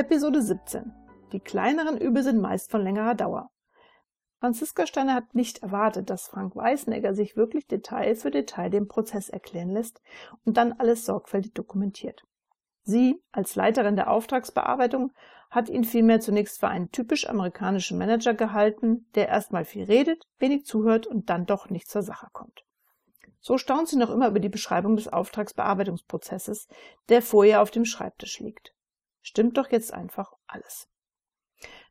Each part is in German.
Episode 17. Die kleineren Übel sind meist von längerer Dauer. Franziska Steiner hat nicht erwartet, dass Frank Weißenegger sich wirklich Detail für Detail den Prozess erklären lässt und dann alles sorgfältig dokumentiert. Sie, als Leiterin der Auftragsbearbeitung, hat ihn vielmehr zunächst für einen typisch amerikanischen Manager gehalten, der erstmal viel redet, wenig zuhört und dann doch nicht zur Sache kommt. So staunt sie noch immer über die Beschreibung des Auftragsbearbeitungsprozesses, der vor ihr auf dem Schreibtisch liegt. Stimmt doch jetzt einfach alles.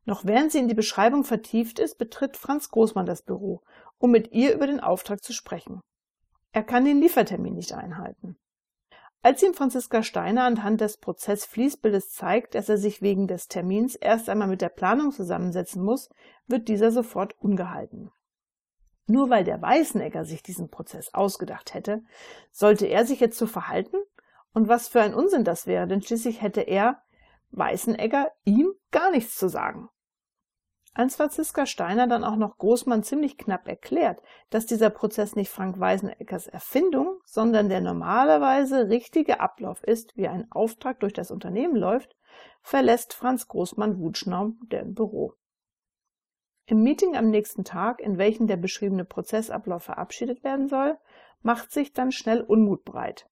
Noch während sie in die Beschreibung vertieft ist, betritt Franz Großmann das Büro, um mit ihr über den Auftrag zu sprechen. Er kann den Liefertermin nicht einhalten. Als ihm Franziska Steiner anhand des Prozessfließbildes zeigt, dass er sich wegen des Termins erst einmal mit der Planung zusammensetzen muss, wird dieser sofort ungehalten. Nur weil der Weißenegger sich diesen Prozess ausgedacht hätte, sollte er sich jetzt so verhalten? Und was für ein Unsinn das wäre, denn schließlich hätte er, Weißenegger, ihm gar nichts zu sagen. Als Franziska Steiner dann auch noch Großmann ziemlich knapp erklärt, dass dieser Prozess nicht Frank Weiseneckers Erfindung, sondern der normalerweise richtige Ablauf ist, wie ein Auftrag durch das Unternehmen läuft, verlässt Franz Großmann Wutschnaum den Büro. Im Meeting am nächsten Tag, in welchem der beschriebene Prozessablauf verabschiedet werden soll, macht sich dann schnell Unmut breit.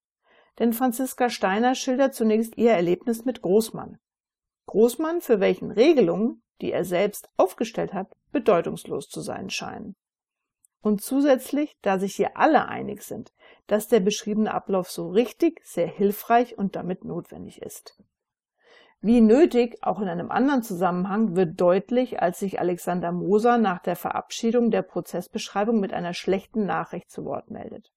Denn Franziska Steiner schildert zunächst ihr Erlebnis mit Großmann. Großmann, für welchen Regelungen die er selbst aufgestellt hat, bedeutungslos zu sein scheinen. Und zusätzlich, da sich hier alle einig sind, dass der beschriebene Ablauf so richtig, sehr hilfreich und damit notwendig ist. Wie nötig, auch in einem anderen Zusammenhang, wird deutlich, als sich Alexander Moser nach der Verabschiedung der Prozessbeschreibung mit einer schlechten Nachricht zu Wort meldet.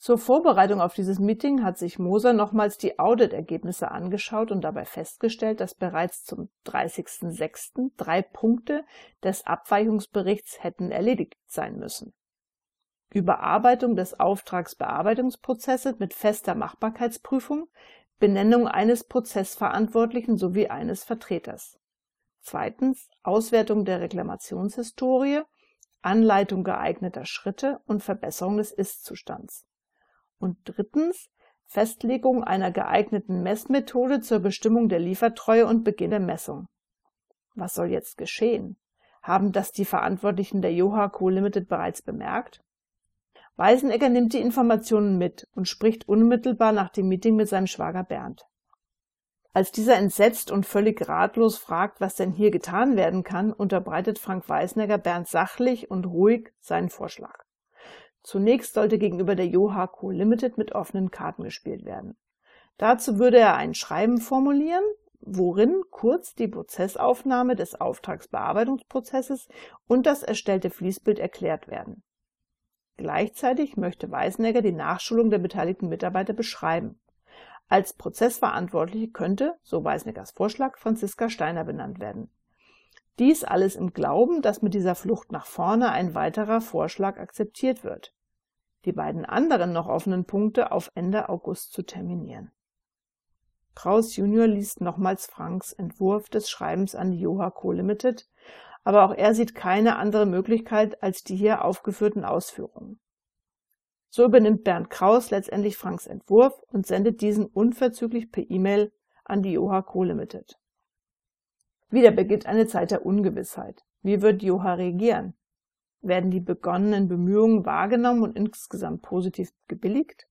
Zur Vorbereitung auf dieses Meeting hat sich Moser nochmals die Auditergebnisse angeschaut und dabei festgestellt, dass bereits zum 30.06. drei Punkte des Abweichungsberichts hätten erledigt sein müssen. Überarbeitung des Auftragsbearbeitungsprozesses mit fester Machbarkeitsprüfung, Benennung eines Prozessverantwortlichen sowie eines Vertreters. Zweitens Auswertung der Reklamationshistorie, Anleitung geeigneter Schritte und Verbesserung des Ist-Zustands. Und drittens Festlegung einer geeigneten Messmethode zur Bestimmung der Liefertreue und Beginn der Messung. Was soll jetzt geschehen? Haben das die Verantwortlichen der Joha Co. Limited bereits bemerkt? Weisenegger nimmt die Informationen mit und spricht unmittelbar nach dem Meeting mit seinem Schwager Bernd. Als dieser entsetzt und völlig ratlos fragt, was denn hier getan werden kann, unterbreitet Frank Weisenegger Bernd sachlich und ruhig seinen Vorschlag. Zunächst sollte gegenüber der Yoha Co. Limited mit offenen Karten gespielt werden. Dazu würde er ein Schreiben formulieren, worin kurz die Prozessaufnahme des Auftragsbearbeitungsprozesses und das erstellte Fließbild erklärt werden. Gleichzeitig möchte Weißenegger die Nachschulung der beteiligten Mitarbeiter beschreiben. Als Prozessverantwortliche könnte, so Weißeneggers Vorschlag, Franziska Steiner benannt werden. Dies alles im Glauben, dass mit dieser Flucht nach vorne ein weiterer Vorschlag akzeptiert wird. Die beiden anderen noch offenen Punkte auf Ende August zu terminieren. Kraus Junior liest nochmals Franks Entwurf des Schreibens an die Joha Co. Limited, aber auch er sieht keine andere Möglichkeit als die hier aufgeführten Ausführungen. So übernimmt Bernd Kraus letztendlich Franks Entwurf und sendet diesen unverzüglich per E-Mail an die Joha Co. Limited. Wieder beginnt eine Zeit der Ungewissheit. Wie wird Joha regieren? Werden die begonnenen Bemühungen wahrgenommen und insgesamt positiv gebilligt?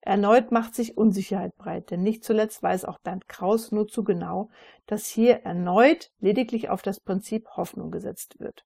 Erneut macht sich Unsicherheit breit, denn nicht zuletzt weiß auch Bernd Kraus nur zu genau, dass hier erneut lediglich auf das Prinzip Hoffnung gesetzt wird.